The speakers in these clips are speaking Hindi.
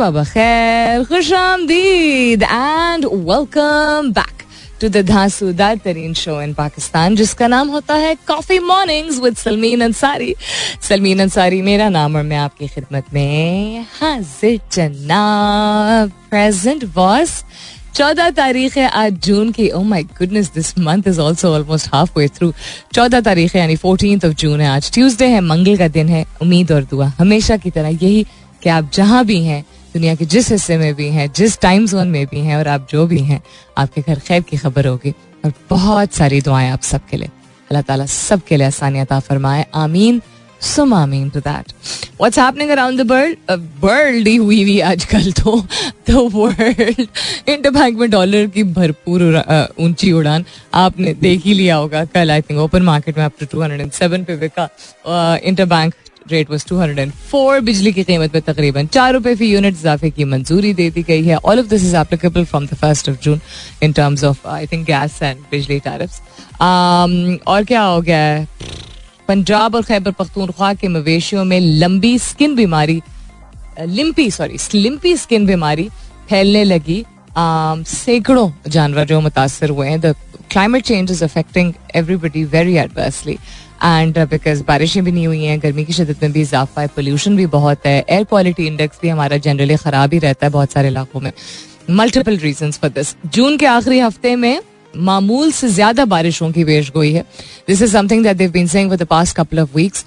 सुबह बखैर खुश आमदीद and welcome back to the धांसूदार तरीन शो इन पाकिस्तान जिसका नाम होता है coffee mornings with Salmeen Ansari Salmeen Ansari मेरा नाम और मैं आपकी खिदमत में हाजिर जनाब। प्रेजेंट बॉस चौदह तारीख है आज जून की। ओ my goodness this month is also almost halfway through चौदह तारीख है, यानी फोर्टीन ऑफ़ जून है आज। ट्यूसडे है, मंगल का दिन है। उम्मीद और दुआ हमेशा की तरह यही कि आप जहाँ भी हैं दुनिया के जिस हिस्से में भी हैं, जिस टाइम जोन में भी हैं और आप जो भी हैं, आपके घर खैर की खबर होगी। और बहुत सारी दुआएँ आप सबके लिए। अल्लाह ताला सबके लिए आसानियत फरमाए। आमीन। सुम आमीन to that. What's happening around the world world ही हुई हुई आजकल तो। द वर्ल्ड इंटर बैंक में डॉलर की भरपूर ऊँची उड़ान आपने देख ही लिया होगा। कल आई थिंक ओपन मार्केट में up to hundred and seven पे बिका। Interbank rate was two hundred and four बिजली की कीमत में तकरीबन चार रुपए फ़ी यूनिट इजाफे की मंजूरी दे दी गई है। All of this is applicable from the first of June in terms of I think gas and बिजली टैरिफ्स और क्या हो गया है? पंजाब और खैबर पख्तूनख्वा के मवेशियों में लंबी स्किन बीमारी लिम्पी सॉरी लिम्पी स्किन बीमारी फैलने लगी। सैकड़ों जानवर जो मुतासर हुए हैं। The climate change is affecting everybody very adversely and because बारिशें भी नहीं हुई हैं, गर्मी की शदत में भी इजाफा है पोल्यूशन भी बहुत है एयर क्वालिटी इंडेक्स भी हमारा जनरली ख़राब ही रहता है बहुत सारे इलाकों में। मल्टीपल रीजन फॉर दिस जून के आखिरी हफ़्ते में मामूल से ज़्यादा बारिशों की पेश गोई है। This is something that they've been saying for the past couple of weeks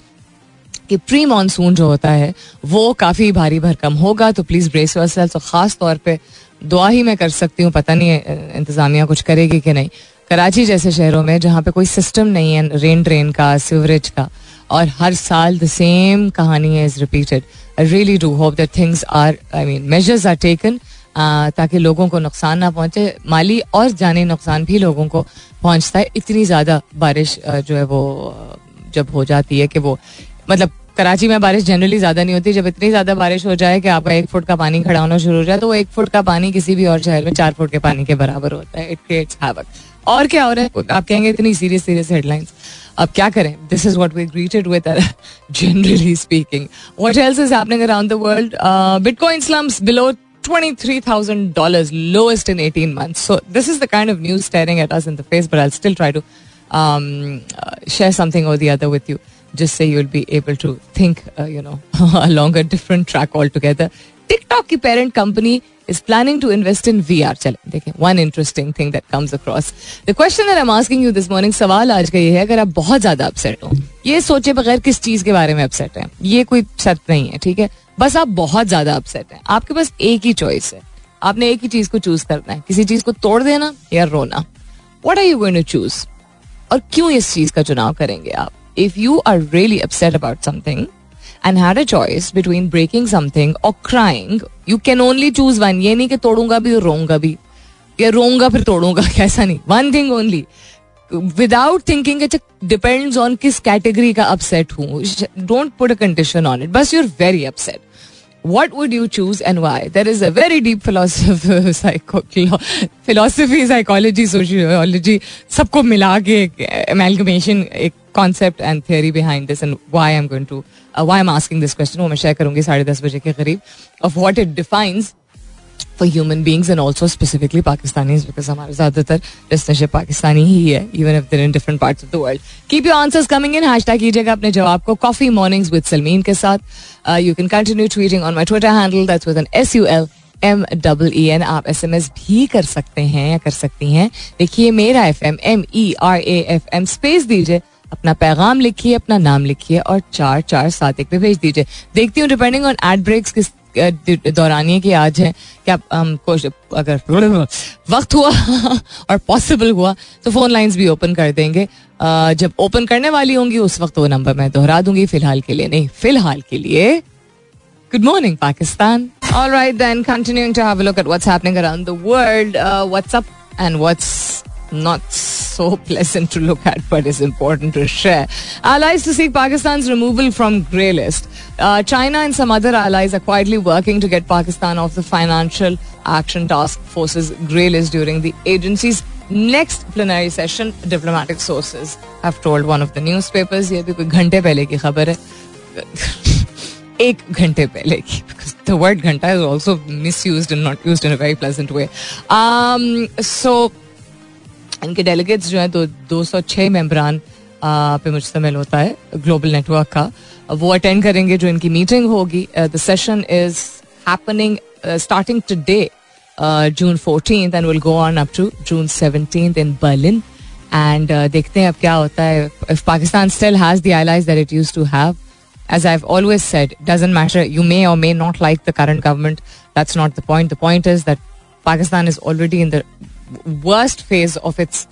कि प्री मानसून जो होता है, वो काफ़ी भारी भरकम होगा तो प्लीज़ ब्रेस योर तो ख़ास तौर पे दुआ ही मैं कर सकती हूँ, पता नहीं इंतज़ामिया कुछ करेगी कि नहीं। कराची जैसे शहरों में, जहाँ पे कोई सिस्टम नहीं है रेन ड्रेन का सीवरेज का, और हर साल द सेम कहानी is repeated I really do hope that things are I mean measures are taken ताकि लोगों को नुकसान ना पहुँचे। माली और जानी नुकसान भी लोगों को पहुँचता है। इतनी ज़्यादा बारिश जो है वो जब हो जाती है कि वो मतलब कराची में बारिश जनरली ज़्यादा नहीं होती। जब इतनी ज़्यादा बारिश हो जाए कि आपका एक फुट का पानी खड़ा होना शुरू हो जाए तो वो एक फुट का पानी किसी भी और शहर में चार फुट के पानी के बराबर होता है। इट क्रिएट्स हैवक और क्या हो रहा है आप कहेंगे इतनी सीरियस सीरियस हेडलाइंस अब क्या करें this is what we greeted with generally speaking what else is happening around the world bitcoin slumps below $23,000 lowest in 18 months. So this is the kind of news staring at us in the face, but I'll still try to um, uh, share something or the other with you. Just say you'll be able to think, uh, you know, along a different track altogether. TikTok की parent company is planning to invest in VR. चले देखें one interesting thing that comes across. The question that I'm asking you this morning, सवाल आज का ये है, अगर आप बहुत ज़्यादा अपसेट हो, ये सोचे बगैर किस चीज़ के बारे में अपसेट है? ये कोई शर्त नहीं है, ठीक है? बस आप बहुत ज़्यादा अपसेट हैं। आपके पास एक ही चॉइस है। आपने एक ही चीज़ को चूज़ करना है। किसी चीज़ को तोड़ देना या रोना। What are you going to choose और क्यों इस चीज़ का चुनाव करेंगे आप? If you are really upset about something And had a choice between breaking something और crying you can only choose one ये नहीं कि तोड़ूंगा भी और रोऊंगा भी या रोऊंगा फिर तोड़ूंगा कैसा नहीं one thing only without thinking it depends on किस कैटेगरी का अपसेट हूँ don't put a condition on it बस you are very upset what would you choose and why? There is a very deep philosophy, psycho, philosophy, psychology, sociology, सबको मिला के amalgamation, एक concept and theory behind this and why I'm going to, why I'm asking this question वो मैं शेयर करूँगी साढ़े दस बजे के करीब of what it defines for human beings and also specifically Pakistani because हमारे ज़्यादातर रिश्तेशिप पाकिस्तानी ही है even if they're in different part of the world keep you answers coming in hash कीजिएगा अपने जवाब को कॉफ़ी मॉर्निंग्स विद सलमीन के साथ. You can continue tweeting on my Twitter handle that's with N S U L M double N आप एस एम एस भी कर सकते हैं या कर सकती हैं. देखिए मेरा F M M E R A F M space दीजिए. अपना पैगाम लिखिए अपना नाम लिखिए और चार चार सात एक पे भेज दीजिए। देखती हूँ डिपेंडिंग ऑन एड ब्रेक्स किस दौरानिए की आज है क्या हम अगर वक्त हुआ और पॉसिबल हुआ तो फ़ोन लाइंस भी ओपन कर देंगे। जब ओपन करने वाली होंगी उस वक्त वो नंबर मैं दोहरा दूँगी फ़िलहाल के लिए नहीं फ़िलहाल के लिए। Good morning Pakistan then continuing to have a look at what's happening around the world. Uh, what's up and what's not. so pleasant to look at but is important to share. Allies to seek Pakistan's removal from grey list. Uh, China and some other allies are quietly working to get Pakistan off the Financial Action Task Force's grey list during the agency's next plenary session. Diplomatic sources have told one of the newspapers. ये भी कोई घंटे पहले की खबर है एक घंटे पहले की because the word घंटा is also misused and not used in a very pleasant way. Um, so इनके डेलीगेट्स जो है तो 206 मेम्बरान पे मुश्तमिल होता है ग्लोबल नेटवर्क का वो अटेंड करेंगे जो इनकी मीटिंग होगी the session is happening starting today June fourteen and will go on up to June seventeen in Berlin and देखते हैं अब क्या होता है if Pakistan still has the allies that it used to have as I've always said, doesn't matter. You may or may not like the current government. That's not the point. The point is that Pakistan is already in the worst phase of its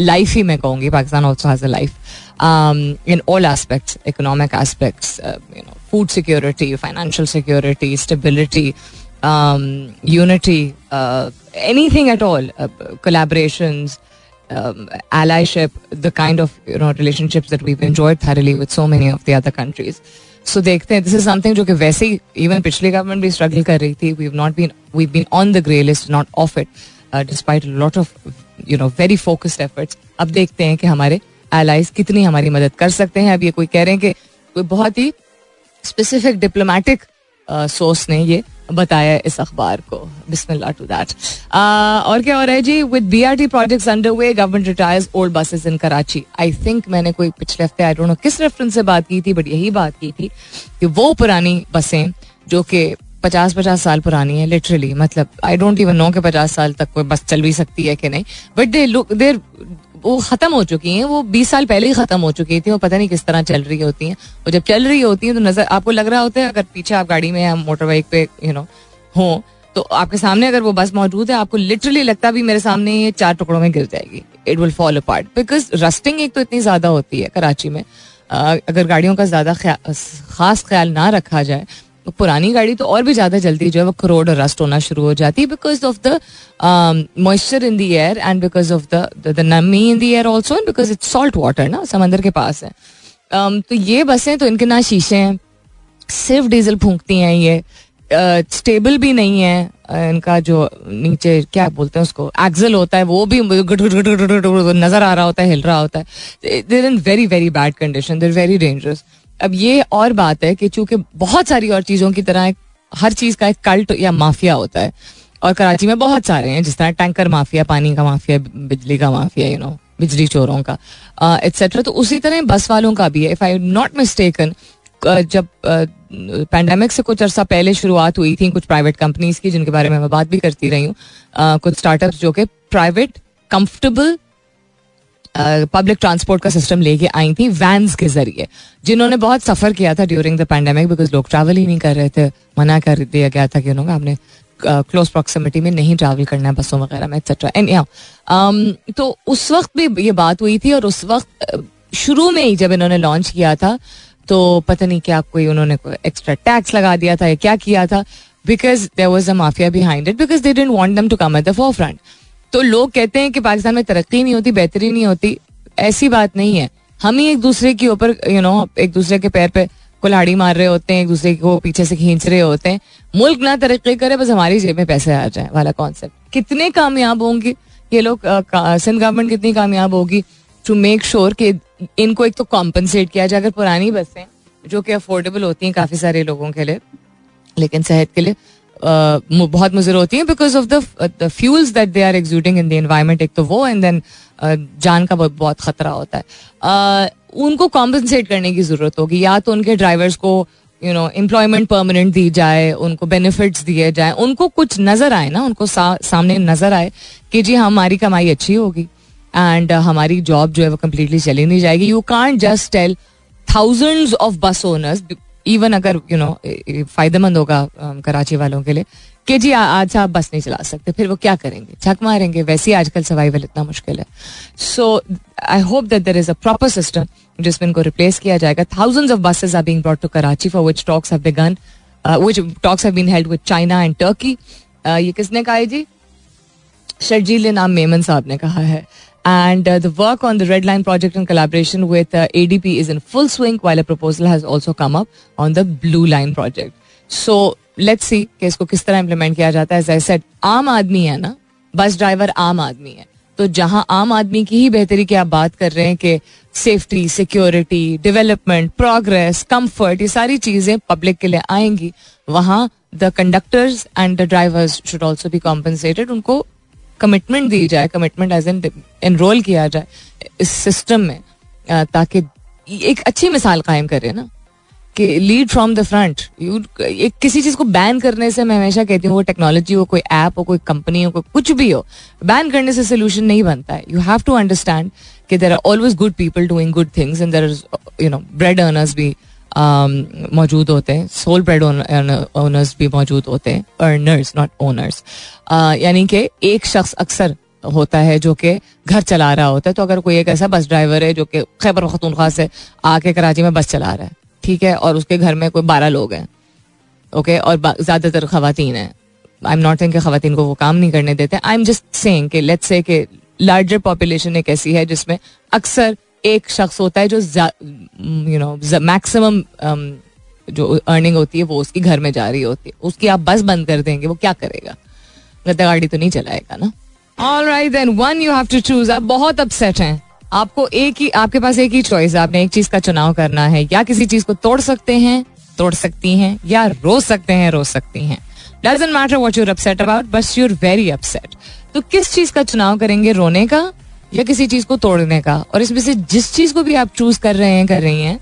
life ही मैं कहूँगी Pakistan also has a life um, in all aspects, economic aspects, uh, you know, food security, financial security, stability, um, unity, uh, anything at all, uh, collaborations, um, allyship, the kind of you know relationships that we've enjoyed thoroughly with so many of the other countries. So देखते हैं दिस इज समथिंग जो कि वैसे ही इवन पिछली गवर्नमेंट भी स्ट्रगल कर रही थी we not been we been on the grey list not off it despite lot of you know very focused efforts अब देखते हैं कि हमारे एलाइज कितनी हमारी मदद कर सकते हैं। अब ये कोई कह रहे हैं कि कोई बहुत ही स्पेसिफिक डिप्लोमेटिक सोर्स ने ये बताया इस अखबार को। बिस्मिल्लाह टू दैट और क्या हो रहा है जी? With BRT projects under way government retires old buses in Karachi I think मैंने कोई पिछले हफ़्ते आई डोंट नो किस रेफरेंस से बात की थी बट यही बात की थी कि वो पुरानी बसें जो कि पचास पचास साल पुरानी है लिटरली मतलब आई डोंट इवन नो कि पचास साल तक कोई बस चल भी सकती है कि नहीं. बट दे लुक देर वो खत्म हो चुकी हैं, वो बीस साल पहले ही खत्म हो चुकी थी, वो पता नहीं किस तरह चल रही होती हैं. और जब चल रही होती हैं तो नज़र, आपको लग रहा होता है अगर पीछे आप गाड़ी में या मोटर बाइक पे यू नो हो तो आपके सामने अगर वो बस मौजूद है, आपको लिटरली लगता भी मेरे सामने ये चार टुकड़ों में गिर जाएगी. It will fall apart because rusting एक तो इतनी ज़्यादा होती है कराची में. अगर गाड़ियों का ज़्यादा खास ख्याल ना रखा जाए तो पुरानी गाड़ी तो और भी ज़्यादा जल्दी जो है वो करोड़ रस्ट होना शुरू हो जाती है because of the moisture in the air and because of the नमी in the air also and because it's salt water ना समंदर के पास है। Um, तो ये बसें तो इनके ना शीशे हैं। सिर्फ़ डीजल फूंकती हैं ये। स्टेबल uh, भी नहीं है। Uh, इनका जो नीचे क्या बोलते हैं उसको एक्सल होता है वो भी नज़र आ रहा होता है हिल रहा होता है। There in very very bad condition there very dangerous अब ये और बात है कि चूँकि बहुत सारी और चीज़ों की तरह हर चीज़ का एक कल्ट या माफिया होता है, और कराची में बहुत सारे हैं, जिस तरह टैंकर माफिया, पानी का माफिया, बिजली का माफिया यू नो बिजली चोरों का एट्सेट्रा तो उसी तरह बस वालों का भी है। इफ़ आई नॉट मिस्टेकन जब पैंडमिक से कुछ अर्सा पहले शुरुआत हुई थी कुछ प्राइवेट कंपनीज़ की, जिनके बारे में मैं बात भी करती रही हूँ कुछ स्टार्टअप जो कि प्राइवेट कंफर्टेबल पब्लिक ट्रांसपोर्ट का सिस्टम लेके आई थी वैन्स के ज़रिए, जिन्होंने बहुत सफ़र किया था ड्यूरिंग द पैंडेमिक बिकॉज़ लोग ट्रैवल ही नहीं कर रहे थे, मना कर दिया गया था कि उन्होंने आपने क्लोज प्रॉक्सिमिटी में नहीं ट्रैवल करना है बसों वगैरह में एक्सेट्रा एंड या तो उस वक्त भी ये बात हुई थी और उस वक्त शुरू में ही जब इन्होंने लॉन्च किया था तो पता नहीं क्या कोई उन्होंने एक्स्ट्रा टैक्स लगा दिया था या क्या किया था because there was a mafia behind it because they don't want them to come at the forefront तो लोग कहते हैं कि पाकिस्तान में तरक्की नहीं होती, बेहतरी नहीं होती। ऐसी बात नहीं है। हम ही एक दूसरे के ऊपर यू नो एक दूसरे के पैर पे कुल्हाड़ी मार रहे होते हैं, एक दूसरे को पीछे से खींच रहे होते हैं। मुल्क ना तरक्की करे, बस हमारी जेब में पैसे आ जाए, वाला कॉन्सेप्ट कितने कामयाब होंगे? ये लोग सिंध गवर्नमेंट कितनी कामयाब होगी? टू मेक श्योर कि इनको एक तो कॉम्पनसेट किया जाए, अगर पुरानी बसें, जो कि अफोर्डेबल होती हैं काफ़ी सारे लोगों के लिए, लेकिन सेहत के लिए बहुत मुजर होती हैं because of the fuels that they are exuding in the environment एक तो वो एंड देन जान का बहुत बहुत खतरा होता है। उनको कॉम्पनसेट करने की ज़रूरत होगी। या तो उनके ड्राइवर्स को यू नो एम्प्लॉयमेंट परमानेंट दी जाए उनको बेनिफिट्स दिए जाए। उनको कुछ नज़र आए ना उनको सा, सामने नज़र आए कि जी हमारी कमाई अच्छी होगी एंड uh, हमारी जॉब जो है वो कम्प्लीटली चली नहीं जाएगी। You can't just tell thousands of bus owners even अगर यू नो फ़ायदेमंद होगा कराची वालों के लिए। कि जी आज आप बस नहीं चला सकते, फिर वो क्या करेंगे? छक मारेंगे, वैसे ही आजकल सर्वाइवल इतना मुश्किल है। So I hope that there is a proper system जिसमें इनको रिप्लेस किया जाएगा। Thousands of buses are being brought to Karachi for which talks have begun which talks have been held with China and Turkey ये किसने कहा है जी? शर्जील नाम मेमन साहब ने कहा है। And uh, the work on the red line project in collaboration with uh, adp is in full swing while a proposal has also come up on the blue line project so let's see कि इसको किस तरह implement किया जाता है as I said आम आदमी है ना बस ड्राइवर आम आदमी है तो जहाँ आम आदमी की ही बेहतरी की आप बात कर रहे हैं कि safety security development progress comfort ये सारी चीज़ें पब्लिक के लिए आएँगी वहाँ the conductors and the drivers should also be compensated उनको कमिटमेंट दी जाए कमिटमेंट एज एन एनरोल किया जाए, इस सिस्टम में ताकि एक अच्छी मिसाल कायम करे ना, कि lead from the front you एक किसी चीज़ को बैन करने से मैं हमेशा कहती हूँ, वो टेक्नोलॉजी हो, कोई ऐप हो, कोई कंपनी हो, कोई कुछ भी हो बैन करने से सोल्यूशन नहीं बनता है। यू हैव टू अंडरस्टैंड कि there are always good people doing good things and there you know bread earners भी मौजूद होते हैं सोल ब्रेड ओनर्स भी मौजूद होते हैं अर्नर्स नॉट ओनर्स यानी कि एक शख्स अक्सर होता है जो कि घर चला रहा होता है तो अगर कोई एक ऐसा बस ड्राइवर है जो कि खैबर पख्तूनख्वा से आके कराची में बस चला रहा है, ठीक है, और उसके घर में कोई बारह लोग हैं ओके और ज़्यादातर खातन हैं. आई एम नॉट थिंक खातन को वो काम नहीं करने देते I am just saying let's say larger population एक ऐसी है जिसमें अक्सर एक शख्स होता है जो यू नो मैक्सिमम जो अर्निंग होती है, वो उसकी घर में जा रही होती है। उसकी आप बस बंद कर देंगे, वो क्या करेगा? गद्दा गाड़ी तो नहीं चलाएगा ना? All right then one you have to choose आप बहुत अपसेट हैं। आपको एक ही, आपके पास एक ही चॉइस है। आपने एक चीज़ का चुनाव करना है। या किसी चीज़ को तोड़ सकते हैं, तोड़ सकती हैं, या रो सकते हैं, रो सकती हैं। Doesn't matter what you're upset about बस यूर वेरी अपसेट तो किस चीज़ का चुनाव करेंगे रोने का? या किसी चीज़ को तोड़ने का। और इसमें से जिस चीज़ को भी आप चूज़ कर रहे हैं कर रही हैं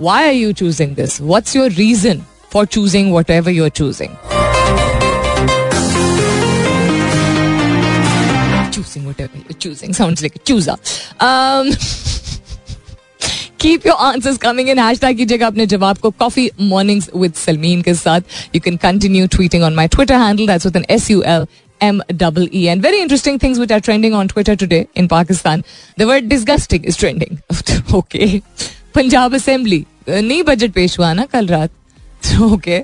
why are you choosing this what's your reason for choosing whatever you are choosing whatever you're choosing. sounds like a chooser um, keep your answers coming in hashtag कीजिएगा अपने जवाब को. कॉफ़ी मॉर्निंग्स विद सलमीन के साथ. You can continue tweeting on my Twitter handle that's with N S U L M double E. And very interesting things which are trending on Twitter today in Pakistan. The word disgusting is trending. okay. Punjab assembly नहीं बजट पेश हुआ ना कल रात ओके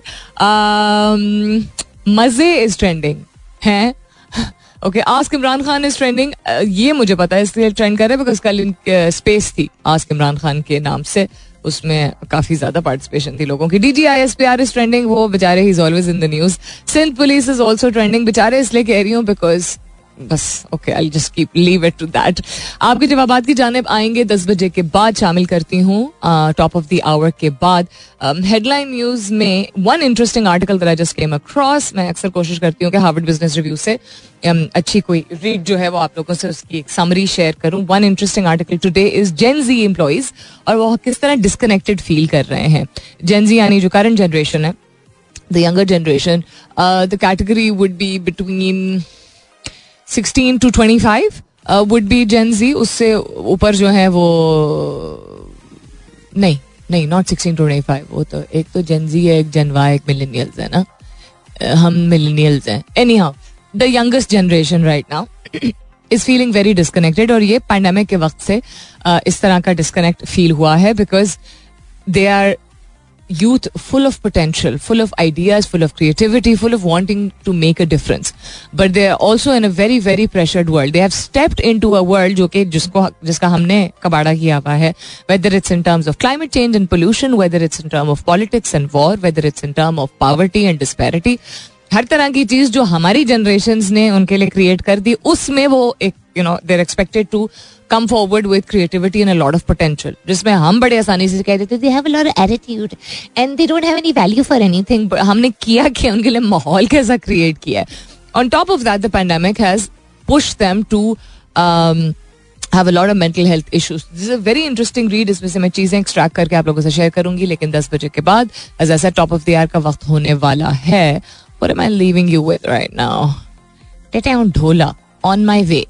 मज़े इज़ ट्रेंडिंग है okay ask Imran Khan is trending ये मुझे पता है इसलिए ट्रेंड कर रहे हैं बिकॉज़ कल स्पेस थी आस्क इमरान खान के नाम से उसमें काफ़ी ज़्यादा पार्टिसिपेशन थी लोगों की। D G I S P R is trending वो बेचारे ही is always in the news Sindh police is also trending बेचारे इसलिए कह रही हूँ बिकॉज़ बस okay I just keep leave it to that आपके जवाब की जानब आएँगे दस बजे के बाद शामिल करती हूँ टॉप ऑफ़ द आवर के बाद। हेडलाइन um, न्यूज़ में one interesting article I just came across मैं अक्सर कोशिश करती हूँ कि हार्वर्ड बिज़नेस रिव्यू से um, अच्छी कोई रीड जो है वो आप लोगों से उसकी एक समरी शेयर करूँ। One interesting article today is Gen Z employees और वो किस तरह डिस्कनेक्टेड फील कर रहे हैं। जेन जी यानी जो करंट जनरेशन है the younger generation the category would be between sixteen to twenty five would be Gen Z उससे ऊपर जो है वो नहीं नहीं not sixteen to twenty five वो तो एक तो जेन जी है एक जेन वाई एक मिलेनियल्स है ना? हम मिलेनियल्स हैं. Anyhow the youngest generation right now is feeling very disconnected और ये पैंडमिक के वक्त से uh, इस तरह का डिस्कनेक्ट फील हुआ है because they are youth full of potential full of ideas full of creativity full of wanting to make a difference but they are also in a very very pressured world they have stepped into a a world जो कि जिसको, जिसका हमने कबाड़ा किया हुआ है whether it's in terms of climate change and pollution whether it's in term of politics and war whether it's in term of poverty and disparity हर तरह की चीज़ जो हमारी जनरेशन ने उनके लिए क्रिएट कर दी, उसमें वो एक you know they're expected to come forward with creativity and a lot of potential जिसमें हम बड़े आसानी से कह देते they have a attitude and they don't have any value for anything हमने किया क्या? उनके लिए माहौल कैसा क्रिएट किया है? On top of that the pandemic has push them to have a lot of mental health issues this a very interesting read इसमें से मैं चीज़ें एक्सट्रैक्ट करके आप लोगों से शेयर करूँगी, लेकिन दस बजे के बाद ऐसा टॉप ऑफ़ द ईयर का वक्त होने वाला है। What am I leaving you with right now? Tete on Dhola on my way.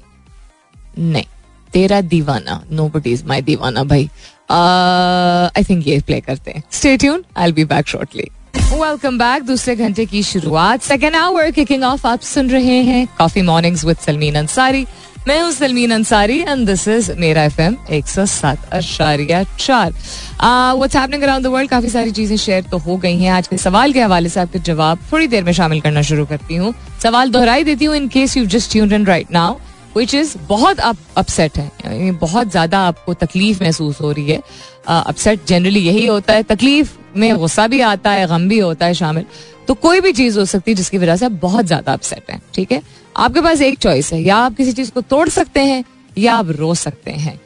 नहीं। तेरा दीवाना नो बट इज़ माई दीवाना भाई। आई थिंक ये प्ले करते हैं। Stay tune I be back shortly welcome back दूसरे घंटे की शुरुआत। सेकेंड आवर किकिंग ऑफ़ आप सुन रहे हैं coffee mornings with Salmeen Ansari मैं हूँ Salmeen Ansari and this is मेरा एफ़ एम एक सौ सात अशारिया चार। What's happening around the world काफ़ी सारी चीज़ें शेयर तो हो गई हैं। आज के सवाल के हवाले से आपके जवाब थोड़ी देर में शामिल करना शुरू करती हूँ। सवाल दोहराई देती हूँ in case you just tuned in right now which is बहुत आप अपसेट है. बहुत ज़्यादा आपको तकलीफ़ महसूस हो रही है. अपसेट जनरली यही होता है. तकलीफ़ में गुस्सा भी आता है, गम भी होता है शामिल. तो कोई भी चीज़ हो सकती है जिसकी वजह से आप बहुत ज़्यादा अपसेट हैं, ठीक है? आपके पास एक चॉइस है. या आप किसी चीज़ को तोड़ सकते हैं, या आप रो सकते हैं.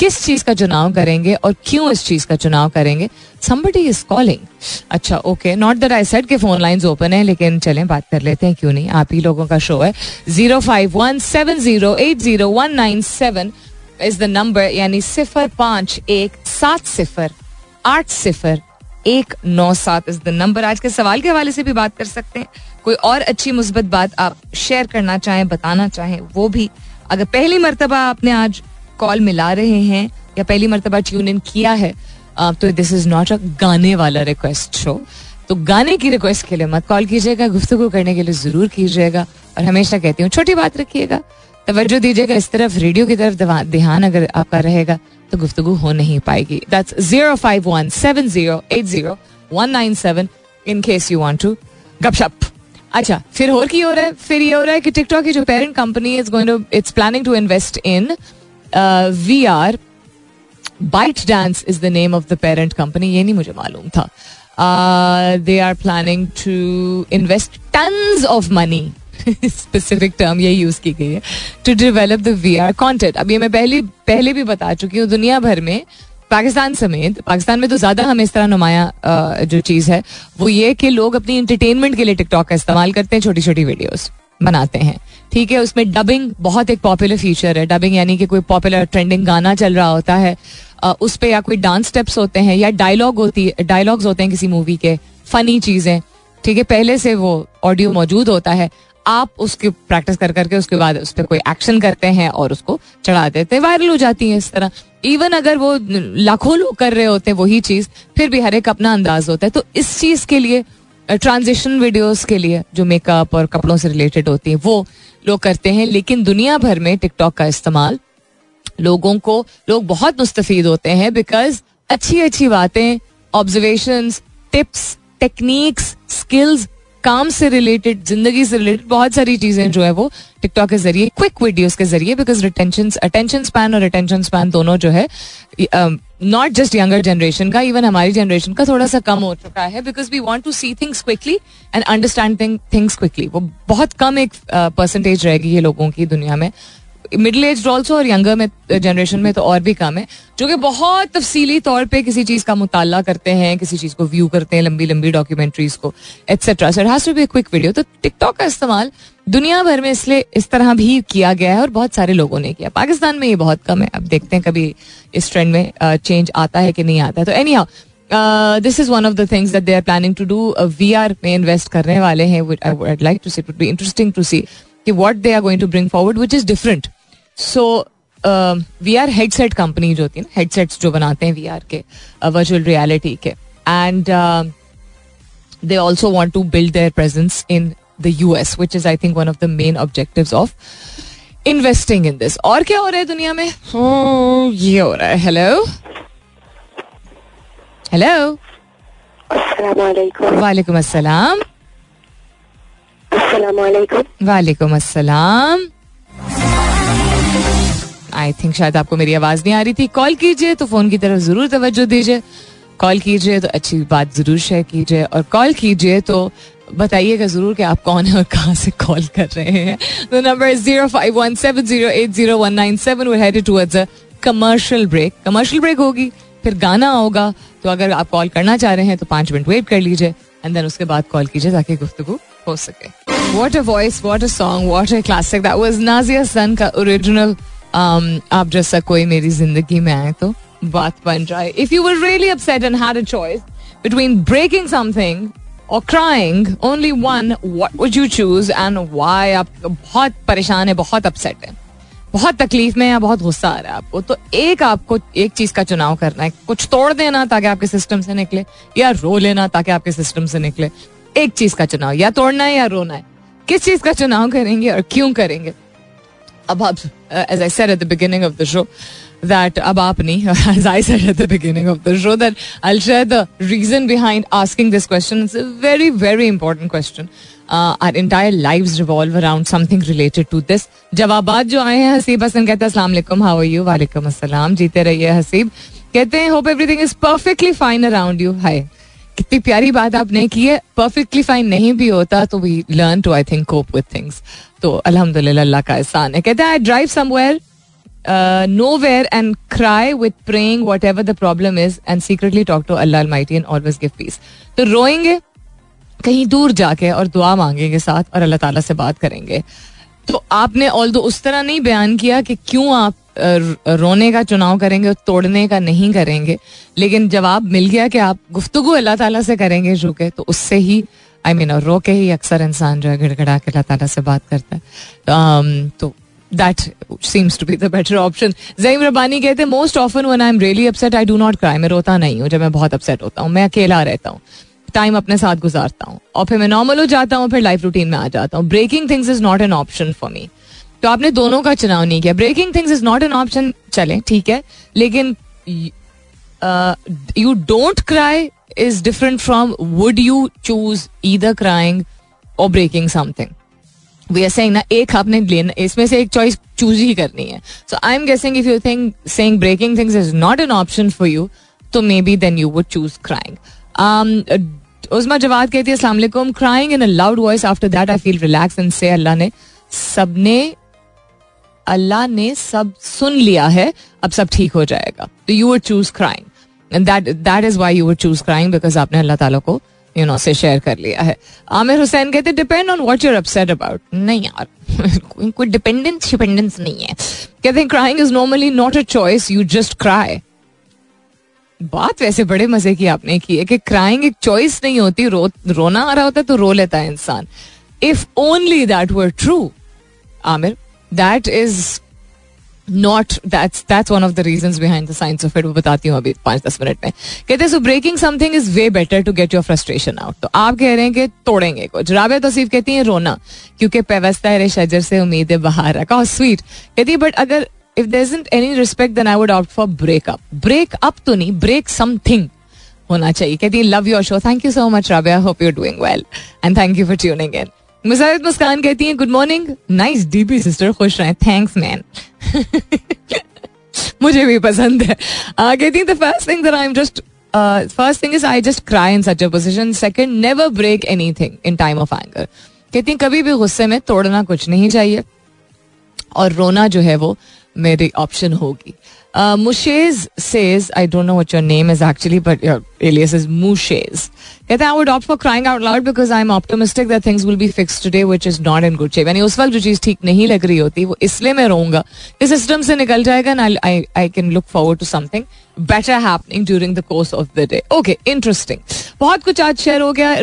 किस चीज़ का चुनाव करेंगे और क्यों इस चीज़ का चुनाव करेंगे? Somebody इज़ कॉलिंग अच्छा okay not that I set के फ़ोन लाइंस ओपन है, लेकिन चलें, बात कर लेते हैं, क्यों नहीं? आप ही लोगों का शो है. Zero five one seven zero eight zero one nine seven is the number यानी सिफर पाँच एक सात सिफर, आठ सिफर एक नौ सात इज़ द नंबर आज के सवाल के हवाले से भी बात कर सकते हैं. कोई और अच्छी मुस्बत बात आप शेयर करना चाहें, बताना चाहें, वो भी. अगर पहली मरतबा आपने आज कॉल मिला रहे हैं या पहली मरतबा ट्यून इन किया है तो दिस इज़ नॉट अ गाने वाला रिक्वेस्ट शो तो गाने की रिक्वेस्ट के लिए मत कॉल कीजिएगा गुफ्तु करने के लिए ज़रूर कीजिएगा और हमेशा कहती हूँ, छोटी बात रखिएगा। तवज्जो दीजिएगा इस तरफ़ रेडियो की तरफ़ ध्यान अगर आपका रहेगा तो गुफ्तु हो नहीं पाएगी। That's zero five one seven zero eight zero one nine seven in case you want to गपशप अच्छा फिर और की हो रहा है, फिर ये हो रहा है कि टिकटॉक की जो parent company is going to it's planning to invest in V R ByteDance is the name of the parent company ये नहीं मुझे मालूम था. They are planning to invest tons of money specific term ये यूज़ की गई है to develop the V R content अब ये मैं पहले पहले भी बता चुकी हूँ, दुनिया भर में, पाकिस्तान समेत, पाकिस्तान में तो ज़्यादा हमें इस तरह नुमाया जो चीज़ है, वो ये कि लोग अपनी इंटरटेनमेंट के लिए टिकटॉक का इस्तेमाल करते हैं छोटी छोटी वीडियोस बनाते हैं। ठीक है, उसमें डबिंग बहुत एक पॉपुलर फीचर है। डबिंग यानी कि कोई पॉपुलर ट्रेंडिंग गाना चल रहा होता है उस पर या कोई डांस स्टेप्स होते हैं या डायलॉग होती है डायलॉग्स होते हैं किसी मूवी के फनी चीज़ें। ठीक है, पहले से वो ऑडियो मौजूद होता है। आप उसकी प्रैक्टिस कर करके उसके बाद उस पर कोई एक्शन करते हैं और उसको चढ़ा देते हैं। वायरल हो जाती है इस तरह। इवन अगर वो लाखों लोग कर रहे होते हैं वही चीज़, फिर भी हर एक अपना अंदाज होता है। तो इस चीज़ के लिए ट्रांजिशन वीडियोस के लिए जो मेकअप और कपड़ों से रिलेटेड होती है, वो लोग करते हैं। लेकिन दुनिया भर में टिकटॉक का इस्तेमाल लोगों को, लोग बहुत मुस्तफ़ होते हैं बिकॉज़ अच्छी अच्छी बातें ऑब्जर्वेशन टिप्स टेक्निक्स स्किल्स काम से रिलेटेड ज़िंदगी से रिलेटेड बहुत सारी चीज़ें जो है वो टिकटॉक के ज़रिए क्विक वीडियोस के ज़रिए बिकॉज़ रिटेंशन अटेंशन स्पैन और अटेंशन स्पैन दोनों जो है नॉट जस्ट यंगर जनरेशन का इवन हमारी जनरेशन का थोड़ा सा कम हो चुका है because we want to see things quickly and understand things quickly वो बहुत कम एक परसेंटेज uh, रहेगी ये लोगों की दुनिया में। मिडिल एज ऑल्सो और यंगर में जनरेशन में तो और भी कम है, जो कि बहुत तफसीली तौर पे किसी चीज़ का मुताला करते हैं, किसी चीज़ को व्यू करते हैं लंबी लंबी डॉक्यूमेंट्रीज को etcetera so has to be quick video तो टिकटॉक का इस्तेमाल दुनिया भर में इसलिए इस तरह भी किया गया है और बहुत सारे लोगों ने किया। पाकिस्तान में ये बहुत कम है। अब देखते हैं कभी इस ट्रेंड में चेंज आता है कि नहीं आता है। तो anyhow this is one of the things that they are planning to do V R में इन्वेस्ट करने वाले हैं। Like to see would be interesting to see कि they are going to bring forward which is different so V R headset company जो होती है ना हेडसेट्स जो बनाते हैं वी आर के वर्चुअल uh, रियलिटी के. And they also want to build their presence in the U S which is I think one of the main objective of investing in this और क्या हो रहा है दुनिया में? Oh, ये हो रहा है. हेलो हेलो वालेकुम अस्सलाम वालेकुम अस्सलाम आई थिंक शायद आपको मेरी आवाज़ नहीं आ रही थी। कॉल कीजिए तो फ़ोन की तरफ़ ज़रूर तवज्जो दीजिए। कॉल कीजिए तो अच्छी बात ज़रूर शेयर कीजिए। और कॉल कीजिए तो बताइएगा ज़रूर कि आप कौन है और कहाँ से कॉल कर रहे हैं। तो number zero commercial break commercial break होगी, फिर गाना होगा। तो अगर आप कॉल करना चाह रहे हैं तो पाँच मिनट वेट कर लीजिए। एंड देन उसके बाद कॉल कीजिए ताकि गुफ्तगु हो सके। What a voice what a song what a classic that was Nazia सन का ओरिजिनल आप जैसा कोई मेरी ज़िंदगी में आए तो बात बन जाए। If you really upset and had a choice between breaking something और crying only one what would you choose and why आप बहुत परेशान है, बहुत अपसेट है। बहुत तकलीफ़ में या बहुत गुस्सा आ रहा है आपको। तो एक आपको एक चीज़ का चुनाव करना है। कुछ तोड़ देना ताकि आपके सिस्टम से निकले, या रो लेना ताकि आपके सिस्टम से निकले। एक चीज़ का चुनाव, या तोड़ना है या रोना है। किस चीज़ का चुनाव करेंगे और क्यों करेंगे? अब आप as I said at the beginning of the show that अब आप नहीं as I said at the beginning of the show that I'll share the reason behind asking this question. It's a very very important question. Uh, our entire lives revolve around something related to this. जवाबात जो आए हैं हसीब हसन कहते हैं अस्सलाम वालेकुम हाउ आर यू वालेकुम अस्सलाम जीते रहिए हसीब कहते हैं hope everything is perfectly fine around you hi कितनी प्यारी बात आपने की है। परफेक्टली फाइन नहीं भी होता तो we learn to I think cope with things तो अल्हम्दुलिल्लाह अल्लाह का एहसान है। कहते हैं I drive somewhere uh, nowhere and cry with praying whatever the problem is and secretly talk to Allah Almighty and always give peace. तो रोएँगे कहीं दूर जाके और दुआ मांगेंगे साथ और अल्लाह ताला से बात करेंगे। तो आपने ऑल उस तरह नहीं बयान किया कि क्यों आप रोने का चुनाव करेंगे और तोड़ने का नहीं करेंगे, लेकिन जवाब मिल गया कि आप गुफ्तगु अल्लाह ताला से करेंगे जो के तो उससे ही आई मीन रो के ही अक्सर इंसान जो है गिड़गड़ा के अल्लाह ताला से बात करता है। तो that seems to be the better option Zaeem Rabbani कहते most often when I am really upset I do not cry मैं रोता नहीं हूँ, जब मैं बहुत अपसेट होता हूँ, मैं अकेला रहता हूँ। टाइम अपने साथ गुजारता हूँ। और फिर मैं नॉर्मल हो जाता हूँ, फिर लाइफ रूटीन में आ जाता हूँ। Breaking things is not an option for me तो आपने दोनों का चुनाव नहीं किया। Breaking things is not an option चले, ठीक है। लेकिन you don't cry is different from would you choose either crying और breaking something we are saying ना, एक आपने लेना इसमें से एक चॉइस चूज़ ही करनी है। So I am guessing if you think saying breaking things is not an option for you तो maybe then you would choose crying Usma जवाब कहती है, अस्सलाम crying in a loud voice after that I feel relax and से अल्लाह ने सबने, अल्लाह ने सब सुन लिया है, अब सब ठीक हो जाएगा. तो you would choose crying that that is why you would choose crying because आपने अल्लाह ताला को यू नो से शेयर कर लिया है. आमिर हुसैन कहते depend on what you're upset about नहीं यार, कोई डिपेंडेंस डिपेंडेंस नहीं है. कहते crying is normally not a choice you just cry बात वैसे बड़े मज़े की आपने की है कि क्राइंग एक चॉइस नहीं होती, रो, रोना आ रहा होता है तो रो लेता है इंसान। If only that were true Aamir that is not that's that's one of the reasons behind the science of it वो बताती हूँ अभी पाँच दस मिनट में। कहते हैं so breaking something is way better to get your frustration out तो आप कह रहे हैं कि तोड़ेंगे कुछ। राबे तोसीफ कहती है, रोना, क्योंकि पेवस्ता रे शजर से उम्मीदें बाहर रखा। स्वीट कहती है बट अगर if there is any respect then I would opt for breakup breakup तो नहीं ब्रेक समथिंग होना चाहिए। कहती है love your show thank you so much Rabia hope you doing well and thank you for tuning in Musahid Muskan कहती हैं good morning nice DP sister खुश रहे। थैंक्स मैन मुझे भी पसंद है। कहती हैं the first thing that I am just first thing is I just cry in such a position second never break anything in time of anger कहती हैं, कभी भी गुस्से में तोड़ना कुछ नहीं चाहिए। और रोना जो है वो मेरी ऑप्शन होगी। Uh, Mushez says, I don't know what your name is actually, but your alias is Mushez. कहते हैं I would opt for crying out loud because I'm optimistic that things will be fixed today, which is not in good shape. यानी उस वक्त जो चीज़ ठीक नहीं लग रही होती वो इसलिए मैं रोऊँगा कि सिस्टम से निकल जाएगा and I, I can look forward to something better happening during the course of the day. Okay, interesting. बहुत कुछ आज शेयर हो गया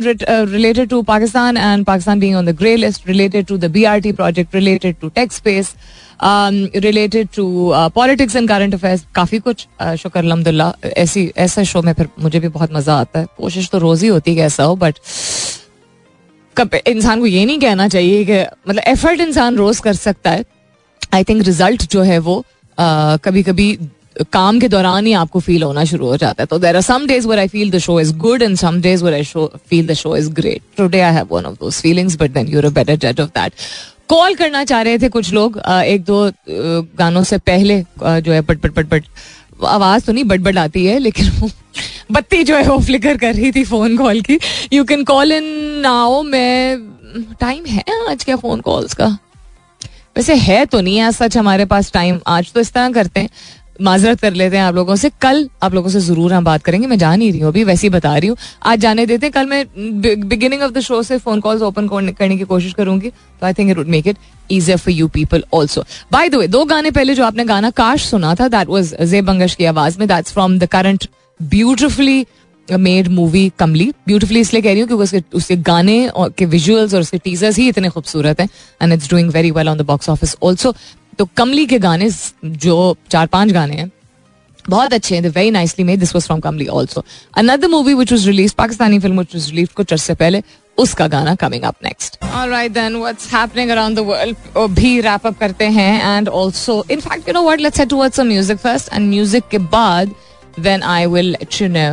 related to Pakistan and Pakistan being on the grey list, related to the BRT project, related to tech space. Related to politics and current affairs काफ़ी कुछ uh, शुक्र अलहमदिल्ला ऐसी ऐसे शो में फिर मुझे भी बहुत मज़ा आता है। कोशिश तो रोज़ ही होती है ऐसा हो बट कब इंसान को ये नहीं कहना चाहिए कि मतलब एफर्ट इंसान रोज़ कर सकता है। आई थिंक रिज़ल्ट जो है वो uh, कभी कभी काम के दौरान ही आपको फील होना शुरू हो जाता है। तो there are some days where I feel the show is good and some days where I show feel the show is great today I have one of those feelings but then you're a better जज ऑफ़ दैट कॉल करना चाह रहे थे कुछ लोग एक दो गानों से पहले जो है पट पट पट पट, आवाज़ तो नहीं बट आती है, लेकिन बत्ती जो है वो फ्लिकर कर रही थी फ़ोन कॉल की। You can call in now मैं टाइम है आज क्या फ़ोन कॉल्स का? वैसे है तो नहीं है सच हमारे पास टाइम आज तो इस तरह करते हैं। माजरत कर लेते हैं आप लोगों से। कल आप लोगों से ज़रूर हम बात करेंगे। मैं जा नहीं रही हूँ अभी, वैसे ही बता रही हूँ। आज जाने देते हैं। कल मैं बिगिनिंग ऑफ़ द शो से फ़ोन कॉल्स ओपन करने की कोशिश करूँगी। तो I think it would make it easier for you people also by the way दो गाने पहले जो आपने गाना काश सुना था दैट वॉज़ जे बंगश की आवाज़ में। That's from the current beautifully made movie Kamli. Beautifully इसलिए कह रही हूँ क्योंकि उसके उसके गाने और के विजुअल्स और उसके टीजर्स ही इतने खूबसूरत हैं। And it's doing very well on the box office also तो कमली के गाने, जो चार पाँच गाने हैं, बहुत अच्छे हैं very nicely made this was from Kamli also another movie which was release Pakistani film which was release कुछ अर्से पहले, उसका गाना coming up next alright then what's happening around the world भी रैप अप करते हैं and also in fact you know what let's head towards some music first and music के बाद then I will let you know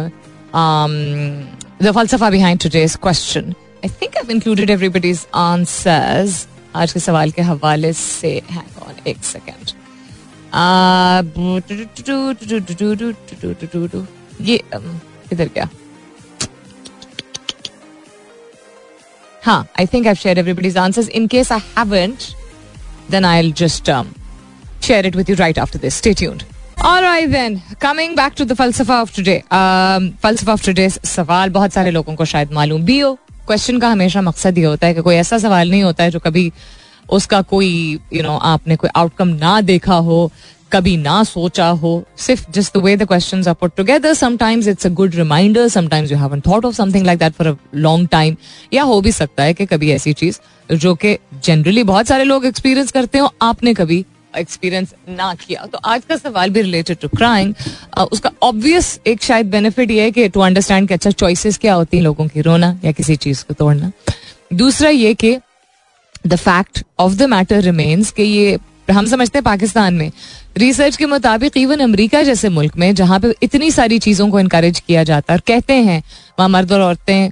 the फलसफा behind today's question I think I included everybody's answers आज के सवाल के हवाले से हैंग ऑन एक सेकेंड ये इधर क्या हाँ I think I share everybody's answers in case I haven't then I just share it with you right after this stay tuned Alright then, coming back to the falsafa of today. Um, falsafa of today's सवाल बहुत सारे लोगों को शायद मालूम भी हो क्वेश्चन का हमेशा मकसद ये होता है कि कोई ऐसा सवाल नहीं होता है जो कभी उसका कोई यू you नो know, आपने कोई आउटकम ना देखा हो कभी ना सोचा हो। सिर्फ़ just the way the questions are put together sometimes it's a good reminder sometimes you haven't thought of something like that for a long time या हो भी सकता है कि कभी ऐसी चीज़ जो कि जनरली बहुत सारे लोग एक्सपीरियंस करते हो आपने कभी एक्सपीरियंस ना किया। तो आज का सवाल भी रिलेटेड टू क्राइम उसका ऑब्वियस एक शायद बेनिफिट ये है कि टू अंडरस्टैंड कि अच्छा चॉइसेस क्या होती हैं लोगों की, रोना या किसी चीज़ को तोड़ना। दूसरा ये कि the fact of the matter remains कि ये, हम समझते हैं पाकिस्तान में रिसर्च के मुताबिक इवन अमेरिका जैसे मुल्क में, जहाँ पे इतनी सारी चीज़ों को इनकरेज किया जाता है और कहते हैं, वहाँ मर्द और औरतें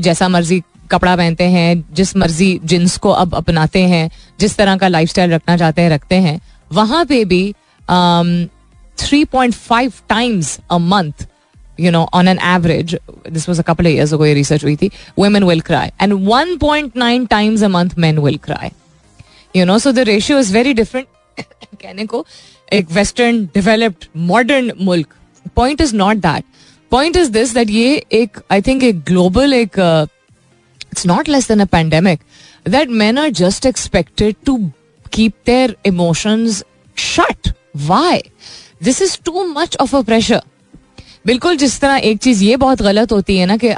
जैसा मर्ज़ी कपड़ा पहनते हैं जिस मर्ज़ी जिन्स को अब अपनाते हैं जिस तरह का लाइफ रखना चाहते हैं रखते हैं वहाँ पे भी three point five times a month know, on an average, this was a couple of years ago, ये research हुई थी, women will cry. And 1.9 times a month men will cry. You know, so the ratio is very different. कहने को एक वेस्टर्न डेवलप्ड मॉडर्न मुल्क point is not that point is this that ये एक आई थिंक एक ग्लोबल एक it's not less than a pandemic that men are just expected to keep their emotions shut why this is too much of a pressure बिल्कुल जिस तरह एक चीज़ ये बहुत गलत होती है ना कि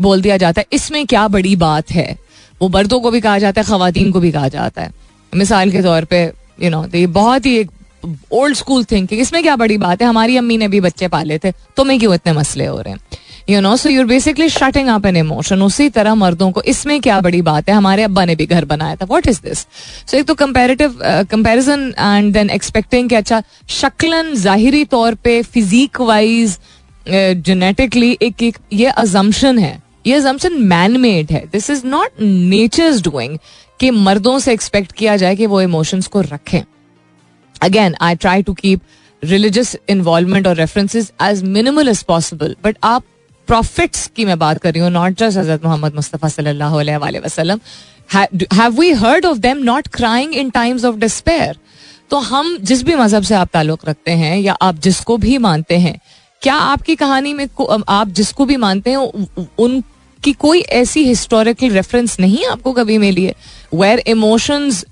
बोल दिया जाता है, इसमें क्या बड़ी बात है? वो मर्दों को भी कहा जाता है खातन को भी कहा जाता है। मिसाल के तौर पे यू नो तो ये बहुत ही एक ओल्ड स्कूल थिंकिंग इसमें क्या बड़ी बात है? हमारी अम्मी ने भी बच्चे पाले थे तुम्हें क्यों इतने मसले हो रहे हैं? You know so you're basically shutting up an emotion उसी तरह मर्दों को, इसमें क्या बड़ी बात है? हमारे अब्बा ने भी घर बनाया था। वॉट इज़ दिस सो एक तो comparative comparison and then expecting अच्छा शक्लन जाहिरी तौर पे फिजिक वाइज जेनेटिकली एक एक, ये अजम्पन है। ये अजम्पन मैन मेड है। This is not nature's doing कि मर्दों से एक्सपेक्ट किया जाए कि वो इमोशंस को रखें। Again I try to keep religious involvement और references as minimal as possible but आप प्रॉफिट्स की मैं बात कर रही हूँ नॉट जस्ट हज़रत मोहम्मद मुस्तफ़ा सल्लल्लाहु अलैहि वसल्लम have we heard of them not crying in times of despair तो हम जिस भी मज़हब से आप ताल्लुक रखते हैं, या आप जिसको भी मानते हैं, क्या आपकी कहानी में आप जिसको भी मानते हैं उनकी कोई ऐसी हिस्टोरिकल रेफरेंस नहीं आपको कभी मिली है? Where emotions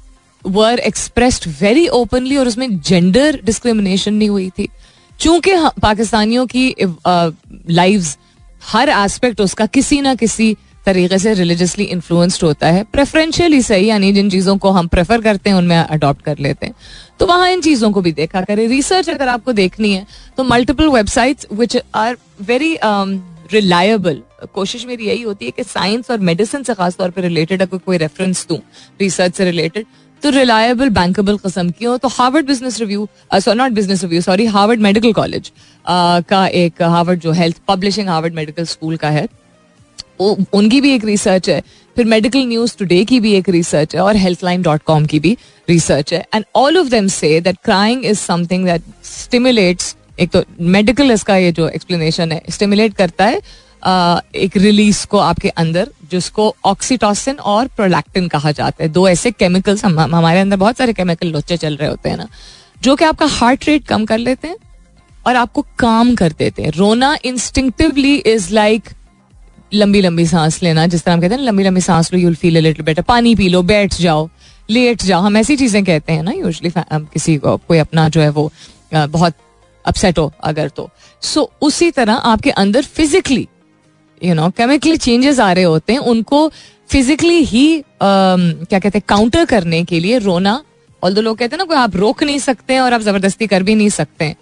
were expressed very openly और उसमें जेंडर डिस्क्रिमिनेशन नहीं हुई थी। चूँकि पाकिस्तानियों की लाइव्स हर एस्पेक्ट उसका किसी ना किसी तरीके से रिलीजियसली इन्फ्लुएंस्ड होता है। प्रेफरेंशियली सही, यानी जिन चीज़ों को हम प्रेफर करते हैं, उनमें अडॉप्ट कर लेते हैं। तो वहाँ इन चीज़ों को भी देखा करें। रिसर्च अगर आपको देखनी है तो multiple websites which are very reliable कोशिश मेरी यही होती है कि साइंस और मेडिसिन से खासतौर पर रिलेटेड अगर कोई रेफरेंस दूँ रिसर्च से रिलेटेड तो रिलायबल बैंकेबल कस्म की हो। तो Harvard business review not business review sorry Harvard medical college का एक हार्वर्ड जो health publishing Harvard medical school का है। वो, उनकी भी एक रिसर्च है। फिर मेडिकल न्यूज़ टुडे की भी एक रिसर्च है और हेल्थ लाइन डॉट कॉम की भी रिसर्च है। And all of them say that crying is something that stimulates एक तो मेडिकल इसका ये जो एक्सप्लेनेशन है स्टिमुलेट करता है। एक रिलीज़ को आपके अंदर जिसको ऑक्सीटोसिन और प्रोलैक्टिन कहा जाता है। दो ऐसे केमिकल्स हम हमारे अंदर बहुत सारे केमिकल लोचे चल रहे होते हैं ना जो कि आपका हार्ट रेट कम कर लेते हैं और आपको काम कर देते हैं। रोना इंस्टिंक्टिवली इज़ लाइक लंबी लंबी सांस लेना जिस तरह हम कहते हैं लंबी लंबी सांस लो यूल फील लिटिल बेटर पानी पी लो बैठ जाओ लेट जाओ। हम ऐसी चीज़ें कहते हैं ना यूजली किसी को कोई अपना जो है वो बहुत अपसेट हो अगर तो। सो so, उसी तरह आपके अंदर physically you know chemically changes आ रहे होते हैं उनको फिजिकली ही uh, क्या कहते हैं काउंटर करने के लिए रोना और दो लोग कहते हैं ना कोई आप रोक नहीं सकते और आप ज़बरदस्ती कर भी नहीं सकते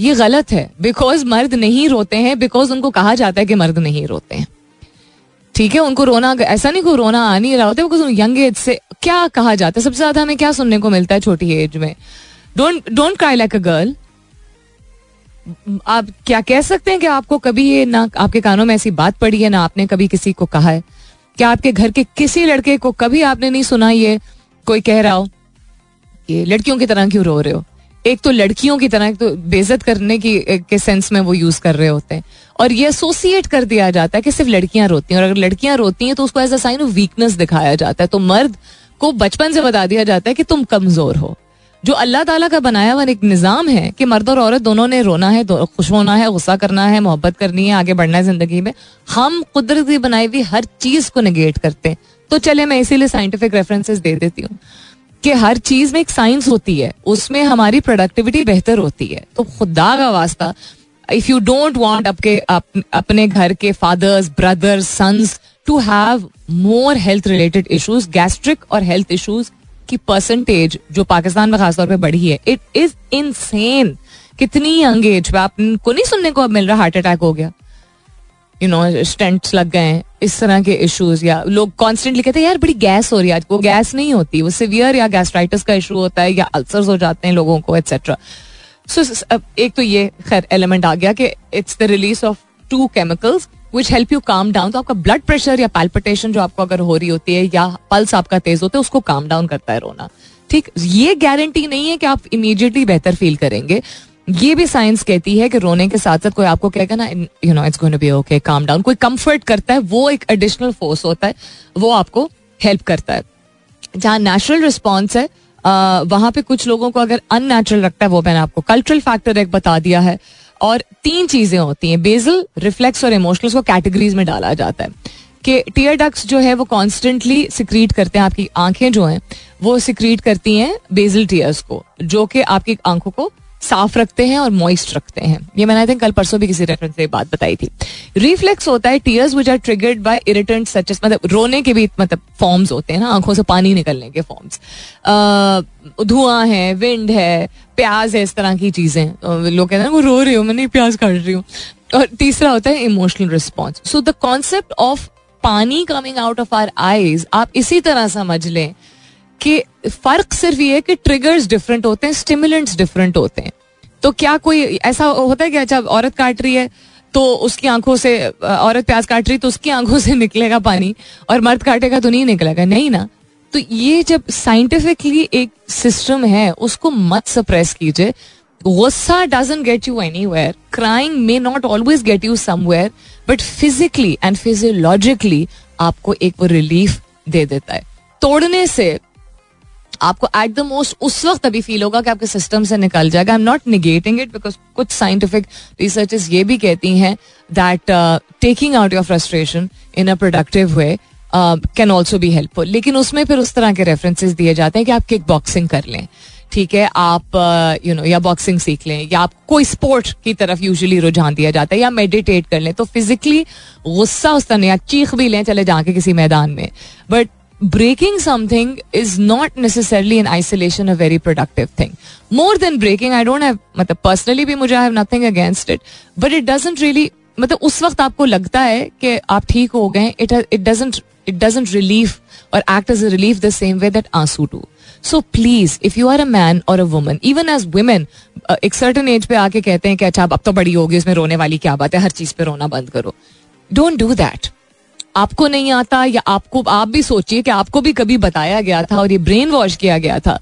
ये गलत है बिकॉज़ मर्द नहीं रोते हैं बिकॉज़ उनको कहा जाता है कि मर्द नहीं रोते हैं। ठीक है उनको रोना ऐसा नहीं को रोना आ नहीं रहा होता बिकॉज़ यंग एज से क्या कहा जाता है? सबसे ज़्यादा हमें क्या सुनने को मिलता है छोटी एज में? Don't don't cry like a girl आप क्या कह सकते हैं कि आपको कभी ये ना, आपके कानों में ऐसी बात पड़ी है, ना आपने कभी किसी को कहा है? क्या आपके घर के किसी लड़के को कभी आपने नहीं सुना ये कोई कह रहा हो? ये लड़कियों की तरह क्यों रो रहे हो? एक तो लड़कियों की तरह तो बेजत करने की के सेंस में वो यूज़ कर रहे होते हैं। और ये एसोसिएट कर दिया जाता है कि सिर्फ़ लड़कियाँ रोती हैं। और अगर लड़कियाँ रोती हैं तो उसको as a sign of weakness दिखाया जाता है। तो मर्द को बचपन से बता दिया जाता है कि तुम कमज़ोर हो। जो अल्लाह ताला का बनाया हुआ एक निज़ाम है कि मर्द और औरत दोनों ने रोना है खुश होना है, गुस्सा करना है, मोहब्बत करनी है, आगे बढ़ना है ज़िंदगी में, हम कुदरत बनाई हुई हर चीज़ को निगेट करते हैं। तो चले, मैं इसीलिए साइंटिफिक रेफरेंसेस दे देती हूँ कि हर चीज़ में एक साइंस होती है, उसमें हमारी प्रोडक्टिविटी बेहतर होती है। तो खुदा का वास्ता इफ़ यू डोंट वॉन्ट आपके अपने घर के fathers brothers sons to have more health related issues gastric और हेल्थ इश्यूज़ की परसेंटेज जो पाकिस्तान में खासतौर पे बढ़ी है इट इज़ इनसेन कितनी यंग एज पे आपको नहीं सुनने को अब मिल रहा हार्ट अटैक हो गया। यू नो स्टेंट्स लग गए हैं, इस तरह के इश्यूज़ या लोग कॉन्स्टेंटली कहते हैं, यार, बड़ी गैस हो रही है आज, वो गैस नहीं होती, वो सिवियर या गैस्ट्राइटिस का इशू होता है या अल्सर्स हो जाते हैं लोगों को एक्सेट्रा सो एक तो ये खैर एलिमेंट आ गया कि it's the release of two chemicals which help you calm down तो आपका ब्लड प्रेशर या पैल्पिटेशन जो आपको अगर हो रही होती है या पल्स आपका तेज होता है, उसको काम डाउन करता है रोना। ठीक, ये गारंटी नहीं है कि आप इमीडिएटली बेहतर फील करेंगे। ये भी साइंस कहती है कि रोने के साथ साथ कोई आपको कहेगा ना you know it's going to be okay calm down कोई कंफर्ट करता है, वो एक एडिशनल फोर्स होता है, वो आपको हेल्प करता है। जहाँ नेचुरल रिस्पॉन्स है वहाँ पे कुछ लोगों को अगर अननेचुरल लगता है, वो मैंने आपको कल्चरल फैक्टर एक बता दिया है। और तीन चीज़ें होती हैं। बेजल रिफ्लेक्स और इमोशनल को कैटेगरीज में डाला जाता है कि टीयर डक्स जो है वो कॉन्स्टेंटली सिक्रीट करते हैं, आपकी आँखें जो हैं, वो सिक्रीट करती हैं बेजल टीयर्स को, जो कि आपकी आँखों को साफ़ रखते हैं और मॉइस्ट रखते हैं। ये मैंने आई थिंक कल परसों भी किसी रेफरेंस से बात बताई थी। रिफ्लेक्स होता है tears which are triggered by irritant such मतलब रोने के भी मतलब फॉर्म्स होते हैं ना, आँखों से पानी निकलने के फॉर्म्स धुआँ है विंड है प्याज है इस तरह की चीज़ें। लोग कहते हैं वो रो रही हूँ, मैं नहीं प्याज काट रही हूँ। और तीसरा होता है emotional response so the concept of pani coming out of our eyes आप इसी तरह समझ लें कि फ़र्क सिर्फ़ ये है कि ट्रिगर्स डिफरेंट होते हैं स्टिमुलेंट्स डिफरेंट होते हैं। तो क्या कोई ऐसा होता है कि अच्छा औरत काट रही है तो उसकी आँखों से औरत प्याज काट रही तो उसकी आँखों से निकलेगा पानी, और मर्द काटेगा तो नहीं निकलेगा। नहीं ना। तो ये जब साइंटिफिकली एक सिस्टम है, उसको मत सप्रेस कीजिए। गुस्सा doesn't get you anywhere crying may not always get you somewhere but physically and physiologically आपको एक वो रिलीफ दे देता है। तोड़ने से आपको एट द मोस्ट उस वक्त अभी फील होगा कि आपके सिस्टम से निकल जाएगा। I am not negating it because कुछ साइंटिफिक रिसर्च ये भी कहती हैं that taking out your frustration in a productive way can also be helpful लेकिन उसमें फिर उस तरह के रेफरेंसेज दिए जाते हैं कि आप किक बॉक्सिंग कर लें। ठीक है आप यू uh, नो या बॉक्सिंग सीख लें या आप कोई स्पोर्ट की तरफ़ यूजुअली रुझान दिया जाता है या मेडिटेट कर लें तो फिजिकली गुस्सा उस तरह या चीख भी लें चले जाके किसी मैदान में। But breaking something is not necessarily in isolation a very productive thing more than breaking I don't have, मतलब personally भी मुझे I have nothing against it, but it doesn't really, मतलब उस वक्त आपको लगता है कि आप ठीक हो गए it it doesn't it doesn't relieve or act as a relief the same way that आँसू do. So please, if you are a man or a woman, even as women, एक certain age पे आके कहते हैं कि अच्छा अब तो बड़ी होगी इसमें रोने वाली क्या बात है? हर चीज़ पे रोना बंद करो. Don't डू दैट आपको नहीं आता या आपको आप भी सोचिए कि आपको भी कभी बताया गया था और ये ब्रेन वॉश किया गया था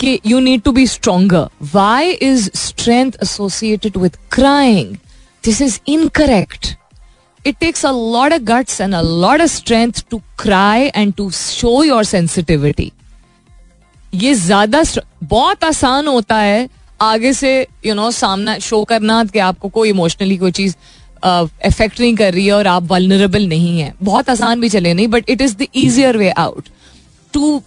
कि you need to be stronger why is strength associated with crying this is incorrect it takes a lot of guts and a lot of strength to cry and to show your sensitivity ये ज़्यादा बहुत आसान होता है आगे से यू नो सामना शो करना कि आपको कोई इमोशनली कोई चीज़ इफ़ेक्ट नहीं कर रही है और आप वलनरेबल नहीं है। बहुत आसान भी चले, नहीं but it is the easier way out to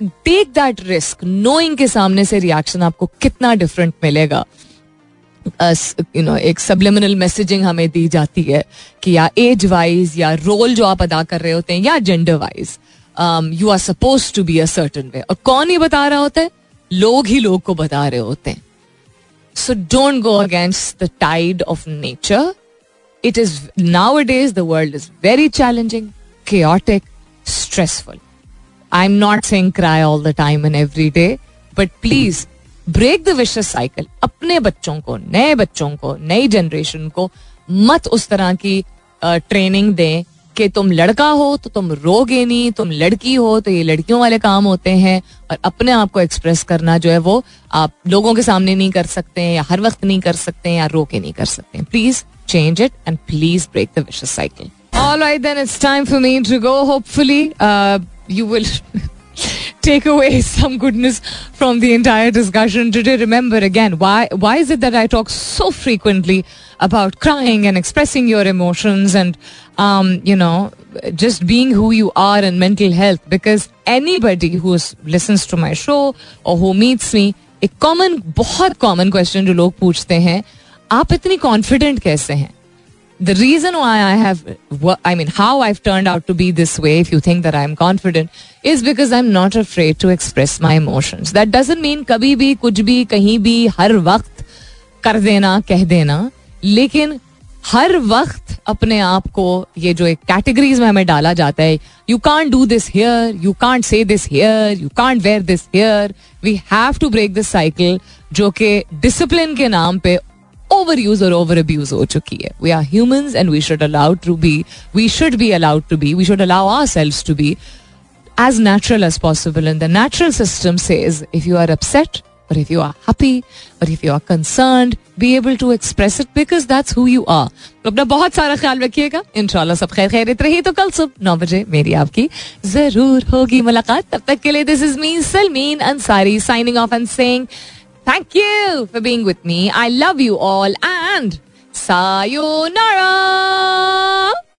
take that risk knowing के सामने से रिएक्शन आपको कितना डिफरेंट मिलेगा। यू नो एक सबलिमिनल मैसेजिंग हमें दी जाती है कि या एज वाइज या रोल जो आप अदा कर रहे होते हैं या gender wise you are supposed to be a certain way और कौन ये बता रहा होता है? लोग ही लोग को बता रहे होते हैं। So don't go against the tide of nature it is nowadays the world is very challenging chaotic, stressful. I'm not saying cry all the time and every day, but please break the vicious cycle अपने बच्चों को नए बच्चों को नई जनरेशन को मत उस तरह की ट्रेनिंग दें कि तुम लड़का हो तो तुम रोगे नहीं तुम लड़की हो तो ये लड़कियों वाले काम होते हैं और अपने आप को एक्सप्रेस करना जो है वो आप लोगों के सामने नहीं कर सकते हैं या हर वक्त नहीं कर सकते हैं या रोके नहीं कर सकते। हैं please change it and please break the vicious cycle all then it's time for me to go. Hopefully, uh, you will take away some goodness from the entire discussion today. Remember again, why why is it that I talk so frequently about crying and expressing your emotions and um, you know just being who you are and mental health? Because anybody who listens to my show or who meets me, एक कॉमन बहुत कॉमन क्वेश्चन जो लोग पूछते हैं आप इतनी कॉन्फिडेंट कैसे हैं the reason why I have, I mean, how I've turned out to be this way, if you think that I'm confident, is because I'm not afraid to express my emotions. That doesn't mean कभी भी कुछ भी कहीं भी हर वक्त कर देना कह देना लेकिन हर वक्त अपने आप को ये जो एक कैटेगरीज में हमें डाला जाता है you can't do this here you can't say this here you can't wear this here we have to break this cycle जो कि डिसिप्लिन के नाम पे ओवर यूज़ और ओवर अब्यूज हो चुकी है we are humans and we should allowed to be we should be allowed to be we should allow ourselves to be as natural as possible. And the natural system says if you are upset, or if you are happy, or if you are concerned, be able to express it because that's who you are. तो अपना बहुत सारा ख्याल रखिएगा इंशाल्लाह सब खैर खैरित रही तो कल सुबह नौ बजे मेरी आपकी ज़रूर होगी मुलाकात तब तक के लिए this is me Salmeen Ansari signing off and saying Thank you for being with me. I love you all and sayonara.